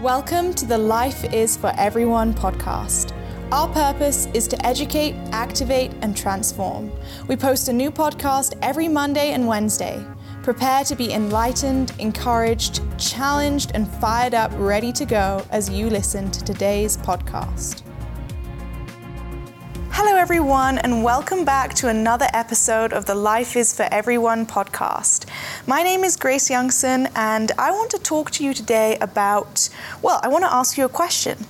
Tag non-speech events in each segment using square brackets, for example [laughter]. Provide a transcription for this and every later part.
Welcome to the Life is for Everyone podcast. Our purpose is to educate, activate, and transform. We post a new podcast every Monday and Wednesday. Prepare to be enlightened, encouraged, challenged, and fired up, ready to go as you listen to today's podcast. Hello, everyone, and welcome back to another episode of the Life is for Everyone podcast. My name is Grace Youngson, and I want to talk to you today about, well, I want to ask you a question.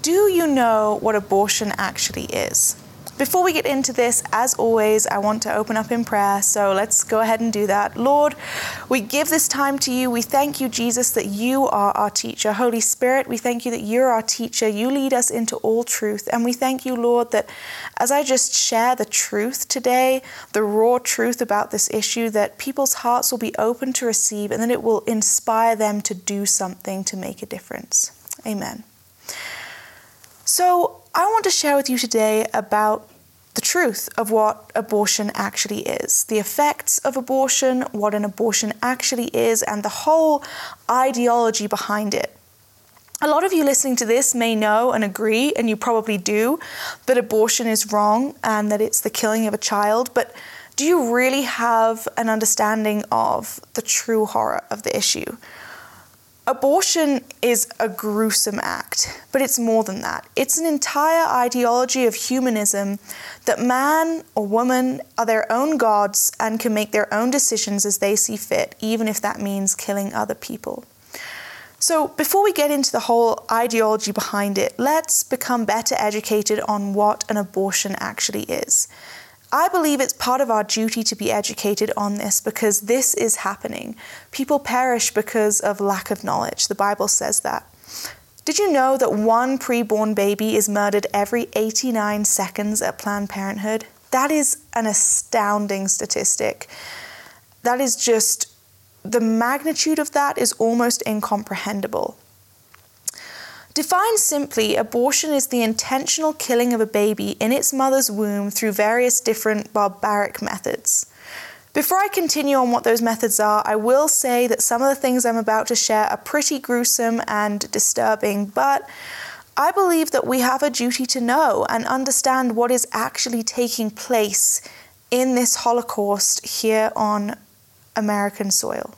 Do you know what abortion actually is? Before we get into this, as always, I want to open up in prayer. So let's go ahead and do that. Lord, we give this time to you. We thank you, Jesus, that you are our teacher. Holy Spirit, we thank you that you're our teacher. You lead us into all truth. And we thank you, Lord, that as I just share the truth today, the raw truth about this issue, that people's hearts will be open to receive and that it will inspire them to do something to make a difference. Amen. So, I want to share with you today about the truth of what abortion actually is, the effects of abortion, what an abortion actually is, and the whole ideology behind it. A lot of you listening to this may know and agree, and you probably do, that abortion is wrong and that it's the killing of a child, but do you really have an understanding of the true horror of the issue? Abortion is a gruesome act, but it's more than that. It's an entire ideology of humanism that man or woman are their own gods and can make their own decisions as they see fit, even if that means killing other people. So, before we get into the whole ideology behind it, let's become better educated on what an abortion actually is. I believe it's part of our duty to be educated on this because this is happening. People perish because of lack of knowledge. The Bible says that. Did you know that one preborn baby is murdered every 89 seconds at Planned Parenthood? That is an astounding statistic. That is just, the magnitude of that is almost incomprehensible. Defined simply, abortion is the intentional killing of a baby in its mother's womb through various different barbaric methods. Before I continue on what those methods are, I will say that some of the things I'm about to share are pretty gruesome and disturbing, but I believe that we have a duty to know and understand what is actually taking place in this Holocaust here on American soil.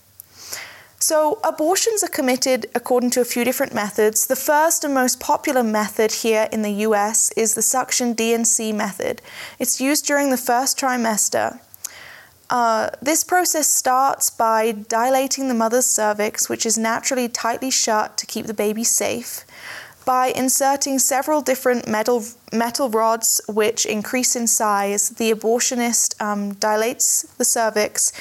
So, abortions are committed according to a few different methods. The first and most popular method here in the US is the suction D&C method. It's used during the first trimester. Uh, this process starts by dilating the mother's cervix, which is naturally tightly shut to keep the baby safe, by inserting several different metal, metal rods which increase in size. The abortionist um, dilates the cervix,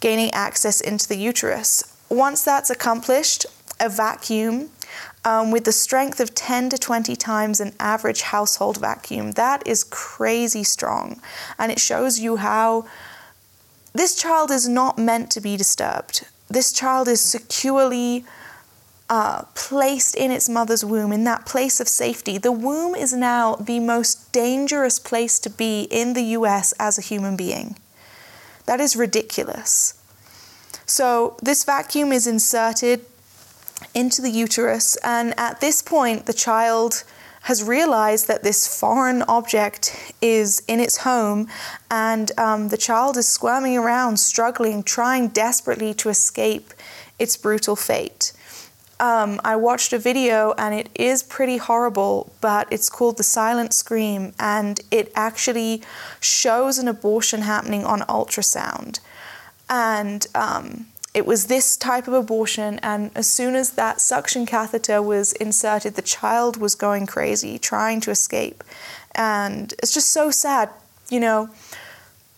gaining access into the uterus. Once that's accomplished, a vacuum um, with the strength of 10 to 20 times an average household vacuum. That is crazy strong. And it shows you how this child is not meant to be disturbed. This child is securely uh, placed in its mother's womb, in that place of safety. The womb is now the most dangerous place to be in the US as a human being. That is ridiculous. So this vacuum is inserted into the uterus, and at this point, the child has realized that this foreign object is in its home, and um, the child is squirming around, struggling, trying desperately to escape its brutal fate. Um, I watched a video and it is pretty horrible, but it's called The Silent Scream, and it actually shows an abortion happening on ultrasound. And um, it was this type of abortion, and as soon as that suction catheter was inserted, the child was going crazy, trying to escape. And it's just so sad. You know,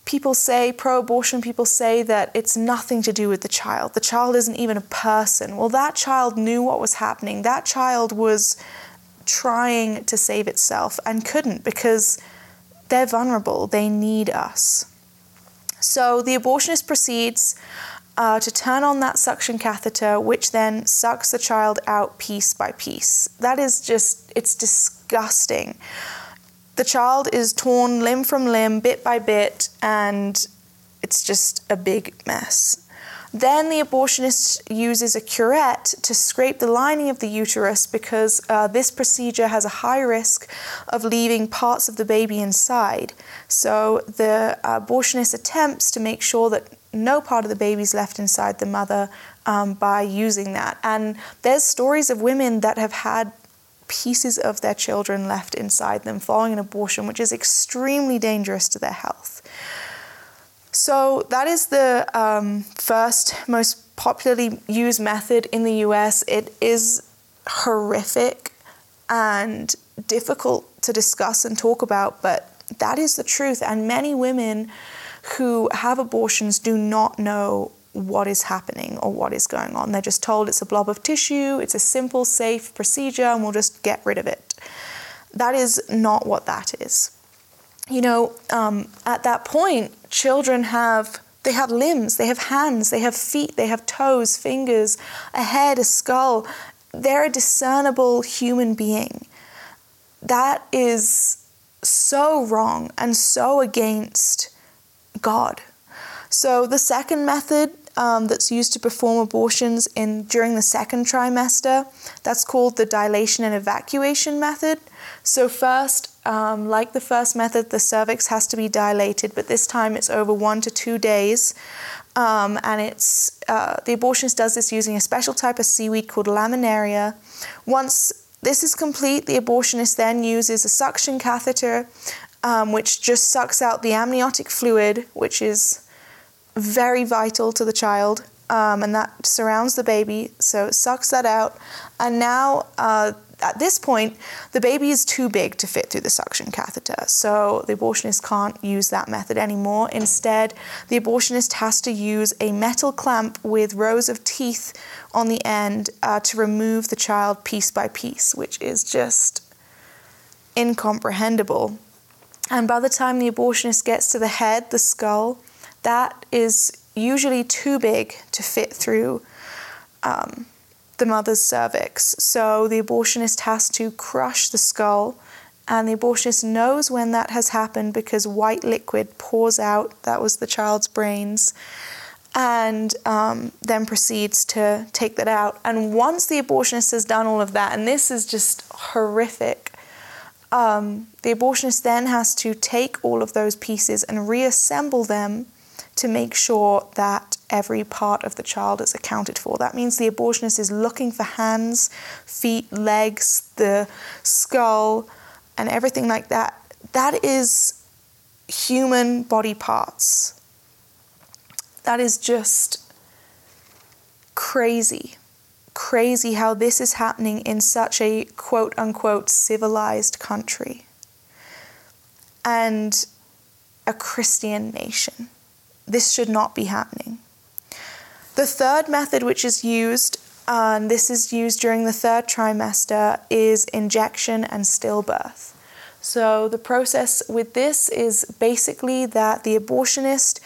people say, pro abortion people say that it's nothing to do with the child. The child isn't even a person. Well, that child knew what was happening. That child was trying to save itself and couldn't because they're vulnerable. They need us. So the abortionist proceeds uh, to turn on that suction catheter, which then sucks the child out piece by piece. That is just, it's disgusting. The child is torn limb from limb, bit by bit, and it's just a big mess. Then the abortionist uses a curette to scrape the lining of the uterus because uh, this procedure has a high risk of leaving parts of the baby inside. So the abortionist attempts to make sure that no part of the baby is left inside the mother um, by using that. And there's stories of women that have had pieces of their children left inside them following an abortion, which is extremely dangerous to their health. So, that is the um, first most popularly used method in the US. It is horrific and difficult to discuss and talk about, but that is the truth. And many women who have abortions do not know what is happening or what is going on. They're just told it's a blob of tissue, it's a simple, safe procedure, and we'll just get rid of it. That is not what that is you know, um, at that point, children have they have limbs, they have hands, they have feet, they have toes, fingers, a head, a skull. They're a discernible human being. That is so wrong and so against God. So the second method um, that's used to perform abortions in during the second trimester, that's called the dilation and evacuation method. So first, um, like the first method, the cervix has to be dilated, but this time it's over one to two days. Um, and it's uh, the abortionist does this using a special type of seaweed called laminaria. Once this is complete, the abortionist then uses a suction catheter, um, which just sucks out the amniotic fluid, which is very vital to the child, um, and that surrounds the baby. So it sucks that out, and now. Uh, at this point, the baby is too big to fit through the suction catheter, so the abortionist can't use that method anymore. Instead, the abortionist has to use a metal clamp with rows of teeth on the end uh, to remove the child piece by piece, which is just incomprehensible. And by the time the abortionist gets to the head, the skull, that is usually too big to fit through. Um, the mother's cervix. So the abortionist has to crush the skull, and the abortionist knows when that has happened because white liquid pours out. That was the child's brains. And um, then proceeds to take that out. And once the abortionist has done all of that, and this is just horrific, um, the abortionist then has to take all of those pieces and reassemble them to make sure that every part of the child is accounted for. That means the abortionist is looking for hands, feet, legs, the skull, and everything like that. That is human body parts. That is just crazy. Crazy how this is happening in such a quote unquote civilized country and a Christian nation. This should not be happening. The third method, which is used, and this is used during the third trimester, is injection and stillbirth. So, the process with this is basically that the abortionist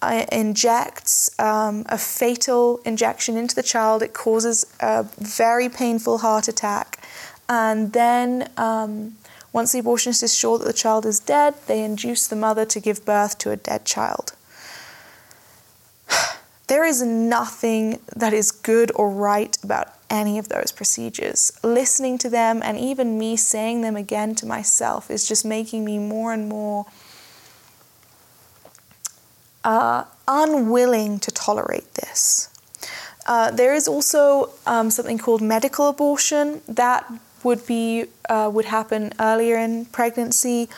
uh, injects um, a fatal injection into the child. It causes a very painful heart attack. And then, um, once the abortionist is sure that the child is dead, they induce the mother to give birth to a dead child. There is nothing that is good or right about any of those procedures. Listening to them and even me saying them again to myself is just making me more and more uh, unwilling to tolerate this. Uh, there is also um, something called medical abortion that would be uh, would happen earlier in pregnancy,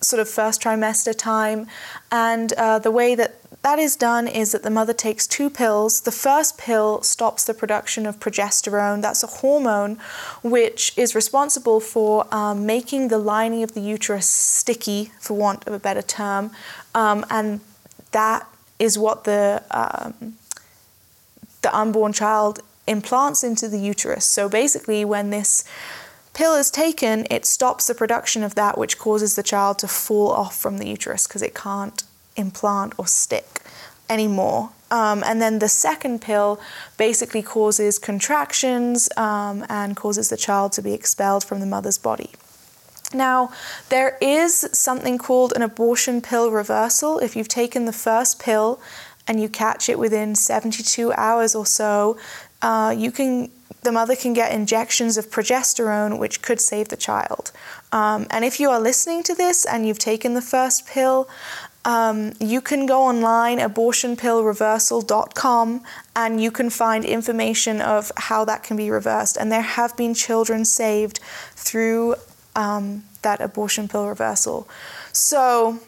sort of first trimester time, and uh, the way that that is done is that the mother takes two pills. The first pill stops the production of progesterone. That's a hormone which is responsible for um, making the lining of the uterus sticky, for want of a better term, um, and that is what the um, the unborn child implants into the uterus. So basically, when this pill is taken, it stops the production of that, which causes the child to fall off from the uterus because it can't implant or stick anymore. Um, and then the second pill basically causes contractions um, and causes the child to be expelled from the mother's body. Now, there is something called an abortion pill reversal. If you've taken the first pill and you catch it within 72 hours or so, uh, you can the mother can get injections of progesterone, which could save the child. Um, and if you are listening to this and you've taken the first pill, um, you can go online, abortionpillreversal.com, and you can find information of how that can be reversed. And there have been children saved through um, that abortion pill reversal. So,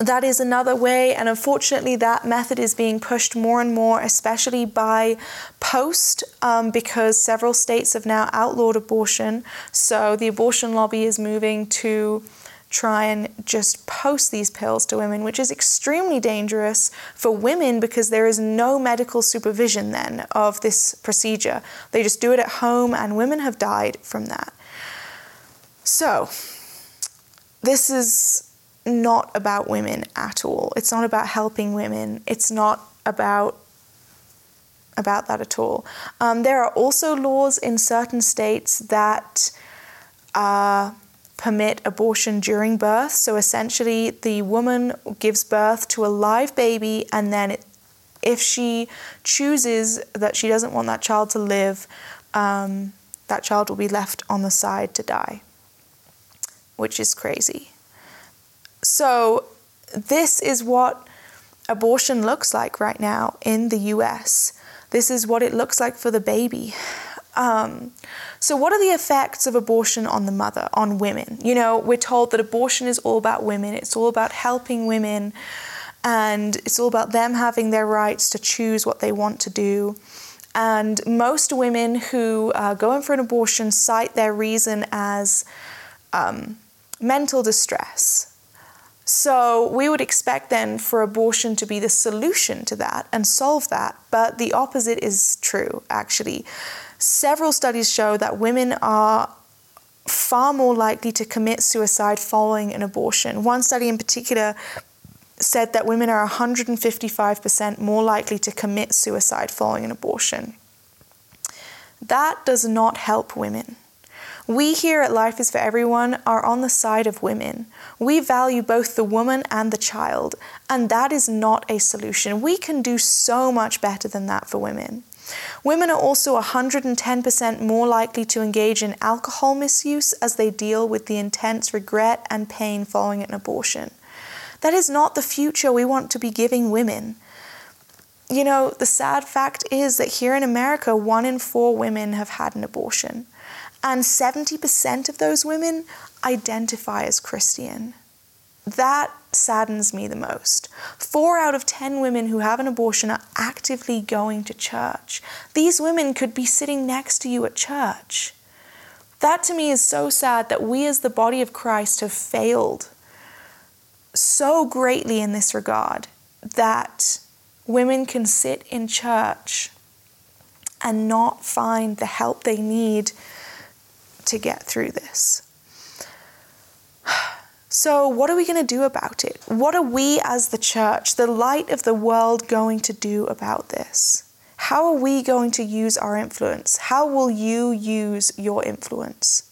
that is another way, and unfortunately, that method is being pushed more and more, especially by post, um, because several states have now outlawed abortion. So the abortion lobby is moving to try and just post these pills to women, which is extremely dangerous for women because there is no medical supervision then of this procedure. They just do it at home, and women have died from that. So, this is not about women at all. It's not about helping women. It's not about about that at all. Um, there are also laws in certain states that uh, permit abortion during birth. So essentially, the woman gives birth to a live baby, and then it, if she chooses that she doesn't want that child to live, um, that child will be left on the side to die, which is crazy. So, this is what abortion looks like right now in the US. This is what it looks like for the baby. Um, so, what are the effects of abortion on the mother, on women? You know, we're told that abortion is all about women, it's all about helping women, and it's all about them having their rights to choose what they want to do. And most women who uh, go in for an abortion cite their reason as um, mental distress so we would expect then for abortion to be the solution to that and solve that, but the opposite is true actually. Several studies show that women are far more likely to commit suicide following an abortion. One study in particular said that women are 155% more likely to commit suicide following an abortion. That does not help women. We here at Life is for Everyone are on the side of women. We value both the woman and the child, and that is not a solution. We can do so much better than that for women. Women are also 110% more likely to engage in alcohol misuse as they deal with the intense regret and pain following an abortion. That is not the future we want to be giving women. You know, the sad fact is that here in America, one in four women have had an abortion and 70% of those women identify as Christian. That saddens me the most. Four out of 10 women who have an abortion are actively going to church. These women could be sitting next to you at church. That to me is so sad that we, as the body of Christ, have failed so greatly in this regard that women can sit in church and not find the help they need to get through this. [sighs] So, what are we going to do about it? What are we as the church, the light of the world, going to do about this? How are we going to use our influence? How will you use your influence?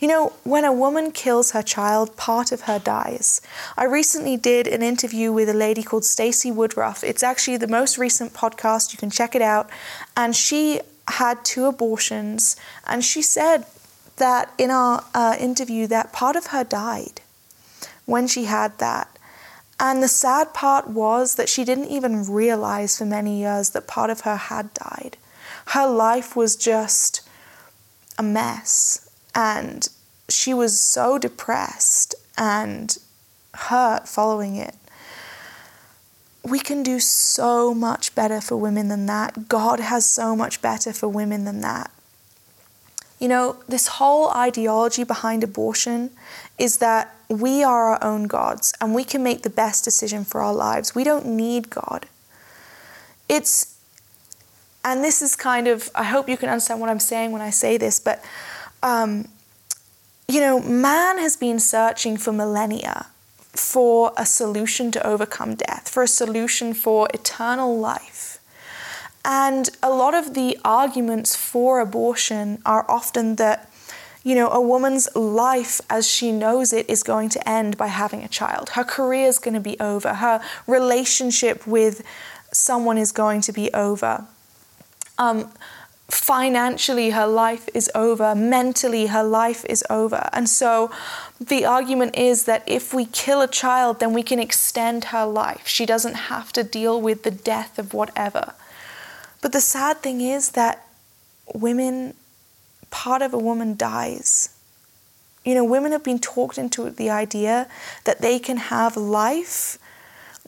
You know, when a woman kills her child, part of her dies. I recently did an interview with a lady called Stacey Woodruff. It's actually the most recent podcast, you can check it out. And she had two abortions, and she said that in our uh, interview that part of her died when she had that. And the sad part was that she didn't even realize for many years that part of her had died. Her life was just a mess, and she was so depressed and hurt following it. We can do so much better for women than that. God has so much better for women than that. You know, this whole ideology behind abortion is that we are our own gods and we can make the best decision for our lives. We don't need God. It's, and this is kind of, I hope you can understand what I'm saying when I say this, but, um, you know, man has been searching for millennia for a solution to overcome death, for a solution for eternal life. And a lot of the arguments for abortion are often that, You know, a woman's life as she knows it is going to end by having a child. Her career is going to be over. Her relationship with someone is going to be over. Um, financially, her life is over. Mentally, her life is over. And so the argument is that if we kill a child, then we can extend her life. She doesn't have to deal with the death of whatever. But the sad thing is that women, part of a woman dies. You know, women have been talked into the idea that they can have life,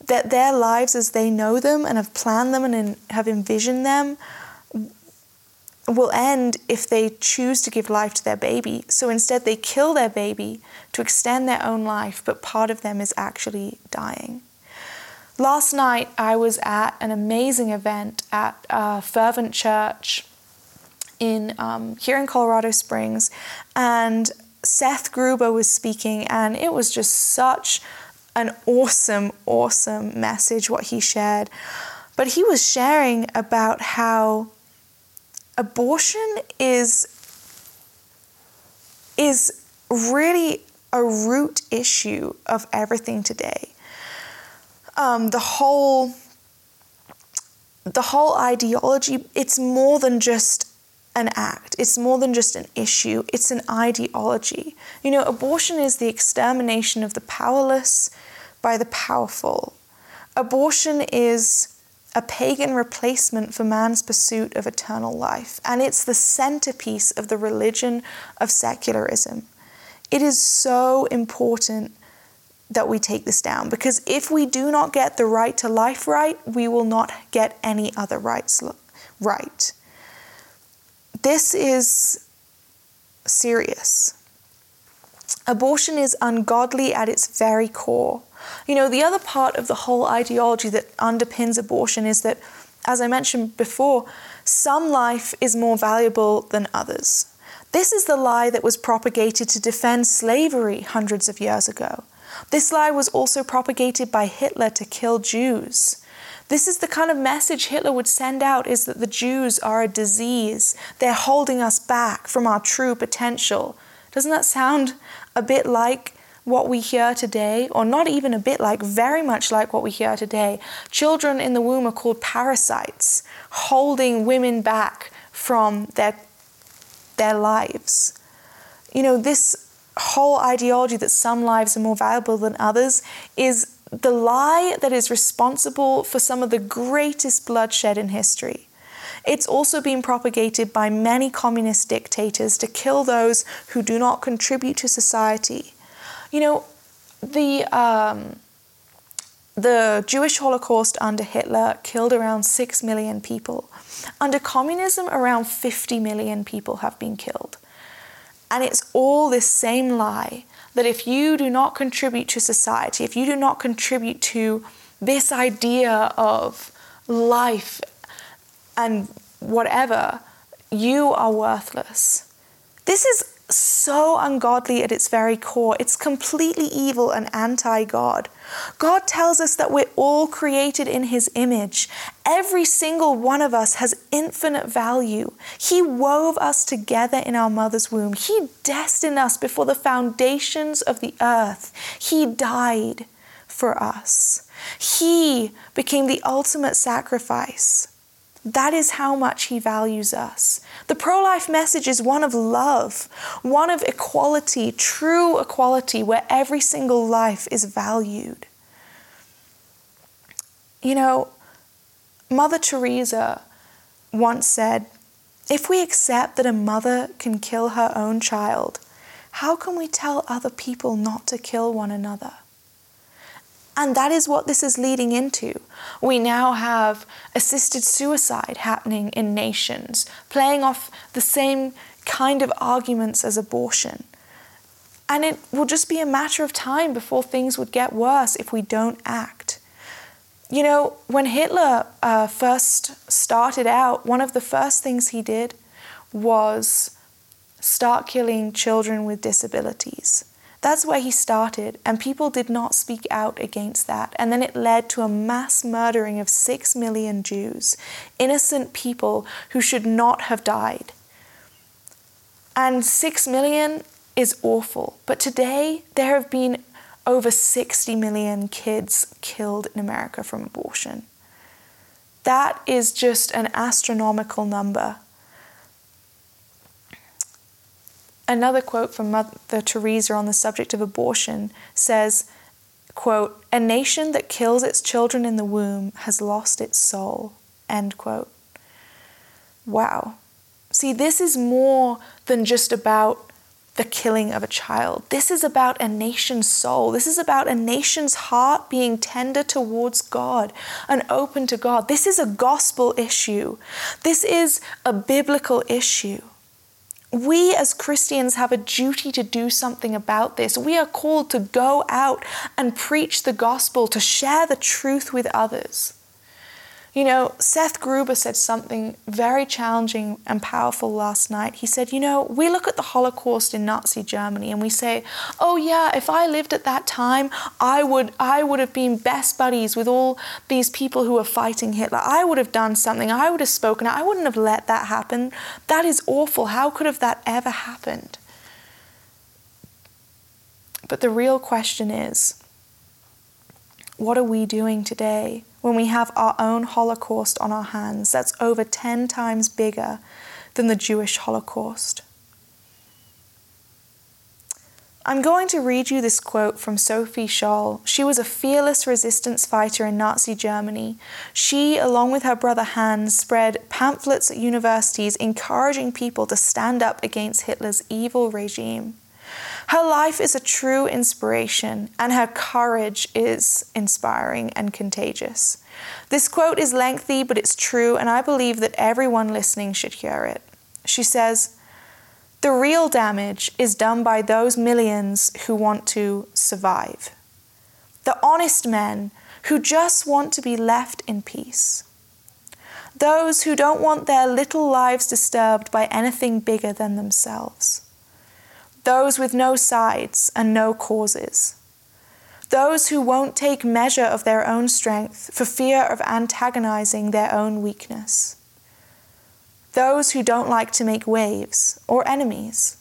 that their lives as they know them and have planned them and have envisioned them will end if they choose to give life to their baby. So instead, they kill their baby to extend their own life, but part of them is actually dying. Last night, I was at an amazing event at a Fervent Church in um, here in Colorado Springs, and Seth Gruber was speaking, and it was just such an awesome, awesome message what he shared. But he was sharing about how abortion is is really a root issue of everything today um, the whole the whole ideology it's more than just an act. It's more than just an issue. It's an ideology. You know abortion is the extermination of the powerless by the powerful. Abortion is a pagan replacement for man's pursuit of eternal life and it's the centerpiece of the religion of secularism. It is so important that we take this down because if we do not get the right to life right, we will not get any other rights right. This is serious. Abortion is ungodly at its very core. You know, the other part of the whole ideology that underpins abortion is that, as I mentioned before, some life is more valuable than others. This is the lie that was propagated to defend slavery hundreds of years ago. This lie was also propagated by Hitler to kill Jews. This is the kind of message Hitler would send out is that the Jews are a disease. They're holding us back from our true potential. Doesn't that sound a bit like what we hear today, or not even a bit like, very much like what we hear today? Children in the womb are called parasites, holding women back from their, their lives. You know, this whole ideology that some lives are more valuable than others is the lie that is responsible for some of the greatest bloodshed in history. It's also been propagated by many communist dictators to kill those who do not contribute to society. You know, the um, the Jewish Holocaust under Hitler killed around 6 million people. Under communism, around 50 million people have been killed. And it's all this same lie that if you do not contribute to society, if you do not contribute to this idea of life and whatever, you are worthless. This is so ungodly at its very core. It's completely evil and anti God. God tells us that we're all created in His image. Every single one of us has infinite value. He wove us together in our mother's womb. He destined us before the foundations of the earth. He died for us. He became the ultimate sacrifice. That is how much He values us. The pro life message is one of love, one of equality, true equality, where every single life is valued. You know, Mother Teresa once said, if we accept that a mother can kill her own child, how can we tell other people not to kill one another? And that is what this is leading into. We now have assisted suicide happening in nations, playing off the same kind of arguments as abortion. And it will just be a matter of time before things would get worse if we don't act. You know, when Hitler uh, first started out, one of the first things he did was start killing children with disabilities. That's where he started, and people did not speak out against that. And then it led to a mass murdering of six million Jews, innocent people who should not have died. And 6 million is awful. But today, there have been over 60 million kids killed in America from abortion. That is just an astronomical number. Another quote from Mother Teresa on the subject of abortion says, quote, a nation that kills its children in the womb has lost its soul, end quote. Wow. See, this is more than just about the killing of a child. This is about a nation's soul. This is about a nation's heart being tender towards God and open to God. This is a gospel issue. This is a biblical issue. We as Christians have a duty to do something about this. We are called to go out and preach the gospel, to share the truth with others. You know, Seth Gruber said something very challenging and powerful last night. He said, You know, we look at the Holocaust in Nazi Germany and we say, Oh, yeah, if I lived at that time, I would, I would have been best buddies with all these people who were fighting Hitler. I would have done something. I would have spoken. I wouldn't have let that happen. That is awful. How could have that ever happened? But the real question is, what are we doing today when we have our own Holocaust on our hands that's over 10 times bigger than the Jewish Holocaust? I'm going to read you this quote from Sophie Scholl. She was a fearless resistance fighter in Nazi Germany. She, along with her brother Hans, spread pamphlets at universities encouraging people to stand up against Hitler's evil regime. Her life is a true inspiration, and her courage is inspiring and contagious. This quote is lengthy, but it's true, and I believe that everyone listening should hear it. She says, The real damage is done by those millions who want to survive. The honest men who just want to be left in peace. Those who don't want their little lives disturbed by anything bigger than themselves those with no sides and no causes, those who won't take measure of their own strength for fear of antagonizing their own weakness, those who don't like to make waves or enemies,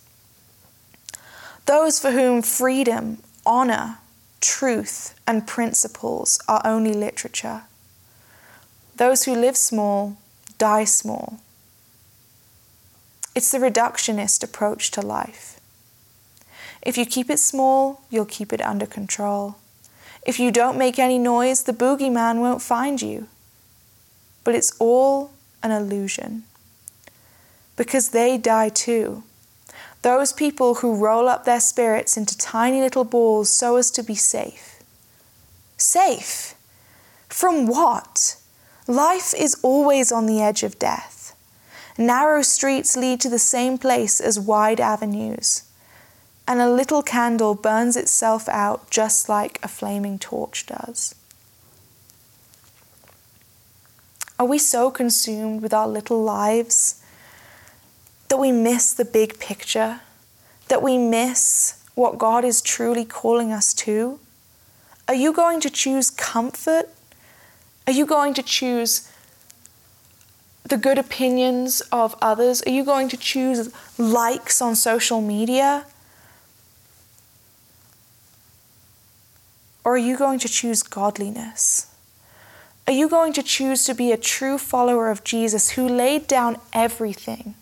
those for whom freedom, honor, truth, and principles are only literature, those who live small, die small. It's the reductionist approach to life. If you keep it small, you'll keep it under control. If you don't make any noise, the boogeyman won't find you. But it's all an illusion. Because they die too. Those people who roll up their spirits into tiny little balls so as to be safe. Safe? From what? Life is always on the edge of death. Narrow streets lead to the same place as wide avenues and a little candle burns itself out just like a flaming torch does. Are we so consumed with our little lives that we miss the big picture, that we miss what God is truly calling us to? Are you going to choose comfort? Are you going to choose the good opinions of others? Are you going to choose likes on social media? Or are you going to choose godliness? Are you going to choose to be a true follower of Jesus who laid down everything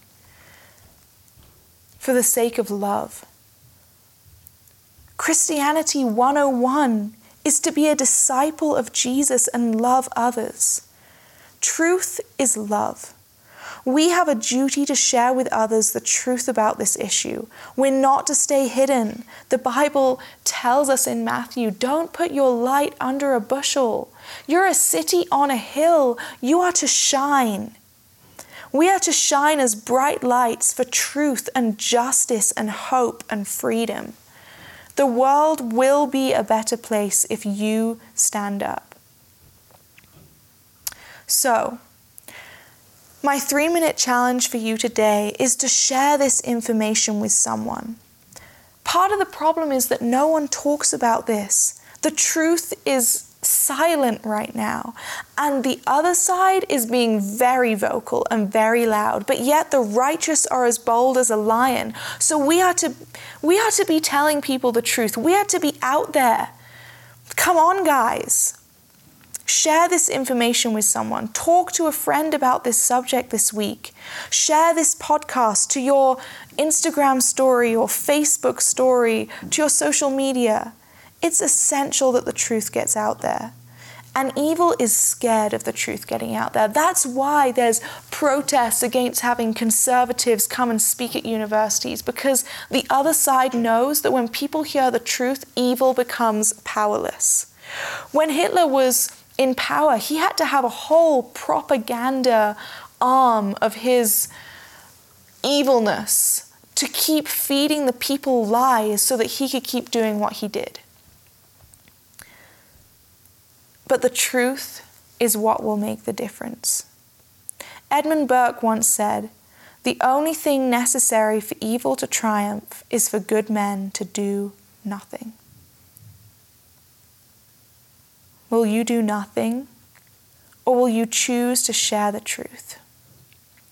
for the sake of love? Christianity 101 is to be a disciple of Jesus and love others. Truth is love. We have a duty to share with others the truth about this issue. We're not to stay hidden. The Bible tells us in Matthew don't put your light under a bushel. You're a city on a hill. You are to shine. We are to shine as bright lights for truth and justice and hope and freedom. The world will be a better place if you stand up. So, my three minute challenge for you today is to share this information with someone. Part of the problem is that no one talks about this. The truth is silent right now. And the other side is being very vocal and very loud, but yet the righteous are as bold as a lion. So we are to we are to be telling people the truth. We are to be out there. Come on, guys. Share this information with someone. Talk to a friend about this subject this week. Share this podcast to your Instagram story or Facebook story, to your social media. It's essential that the truth gets out there. And evil is scared of the truth getting out there. That's why there's protests against having conservatives come and speak at universities, because the other side knows that when people hear the truth, evil becomes powerless. When Hitler was in power, he had to have a whole propaganda arm of his evilness to keep feeding the people lies so that he could keep doing what he did. But the truth is what will make the difference. Edmund Burke once said, The only thing necessary for evil to triumph is for good men to do nothing. Will you do nothing? Or will you choose to share the truth?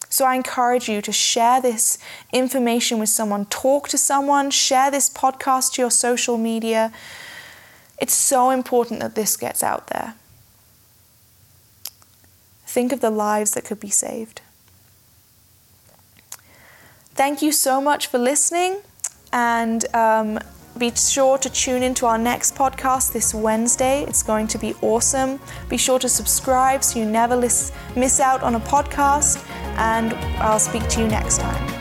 So I encourage you to share this information with someone, talk to someone, share this podcast to your social media. It's so important that this gets out there. Think of the lives that could be saved. Thank you so much for listening, and um, be sure to tune into our next podcast this Wednesday. It's going to be awesome. Be sure to subscribe so you never miss out on a podcast, and I'll speak to you next time.